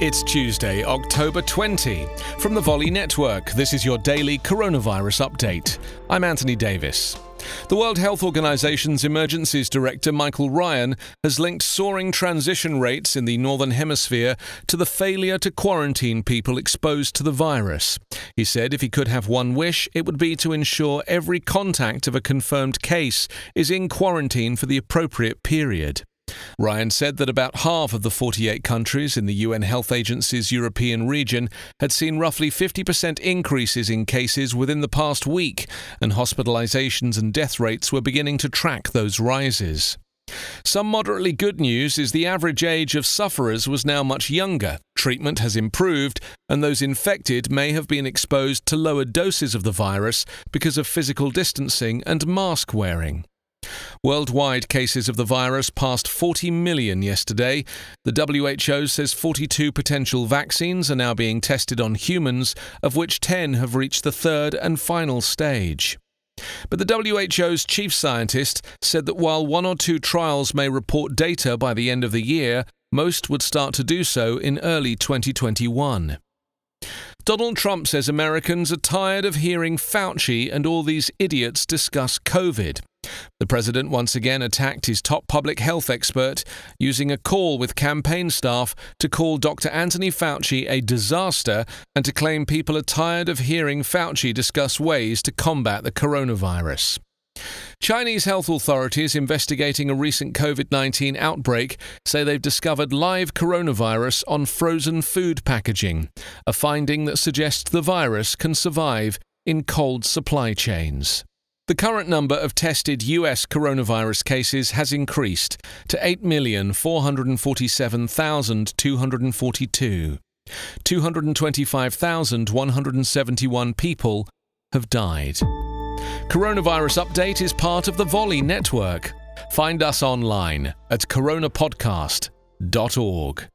It's Tuesday, October 20. From the Volley Network, this is your daily coronavirus update. I'm Anthony Davis. The World Health Organization's Emergencies Director Michael Ryan has linked soaring transition rates in the Northern Hemisphere to the failure to quarantine people exposed to the virus. He said if he could have one wish, it would be to ensure every contact of a confirmed case is in quarantine for the appropriate period. Ryan said that about half of the 48 countries in the UN Health Agency's European region had seen roughly 50% increases in cases within the past week, and hospitalizations and death rates were beginning to track those rises. Some moderately good news is the average age of sufferers was now much younger, treatment has improved, and those infected may have been exposed to lower doses of the virus because of physical distancing and mask wearing. Worldwide cases of the virus passed 40 million yesterday. The WHO says 42 potential vaccines are now being tested on humans, of which 10 have reached the third and final stage. But the WHO's chief scientist said that while one or two trials may report data by the end of the year, most would start to do so in early 2021. Donald Trump says Americans are tired of hearing Fauci and all these idiots discuss COVID. The president once again attacked his top public health expert, using a call with campaign staff to call Dr. Anthony Fauci a disaster and to claim people are tired of hearing Fauci discuss ways to combat the coronavirus. Chinese health authorities investigating a recent COVID 19 outbreak say they've discovered live coronavirus on frozen food packaging, a finding that suggests the virus can survive in cold supply chains. The current number of tested US coronavirus cases has increased to 8,447,242. 225,171 people have died. Coronavirus Update is part of the Volley Network. Find us online at coronapodcast.org.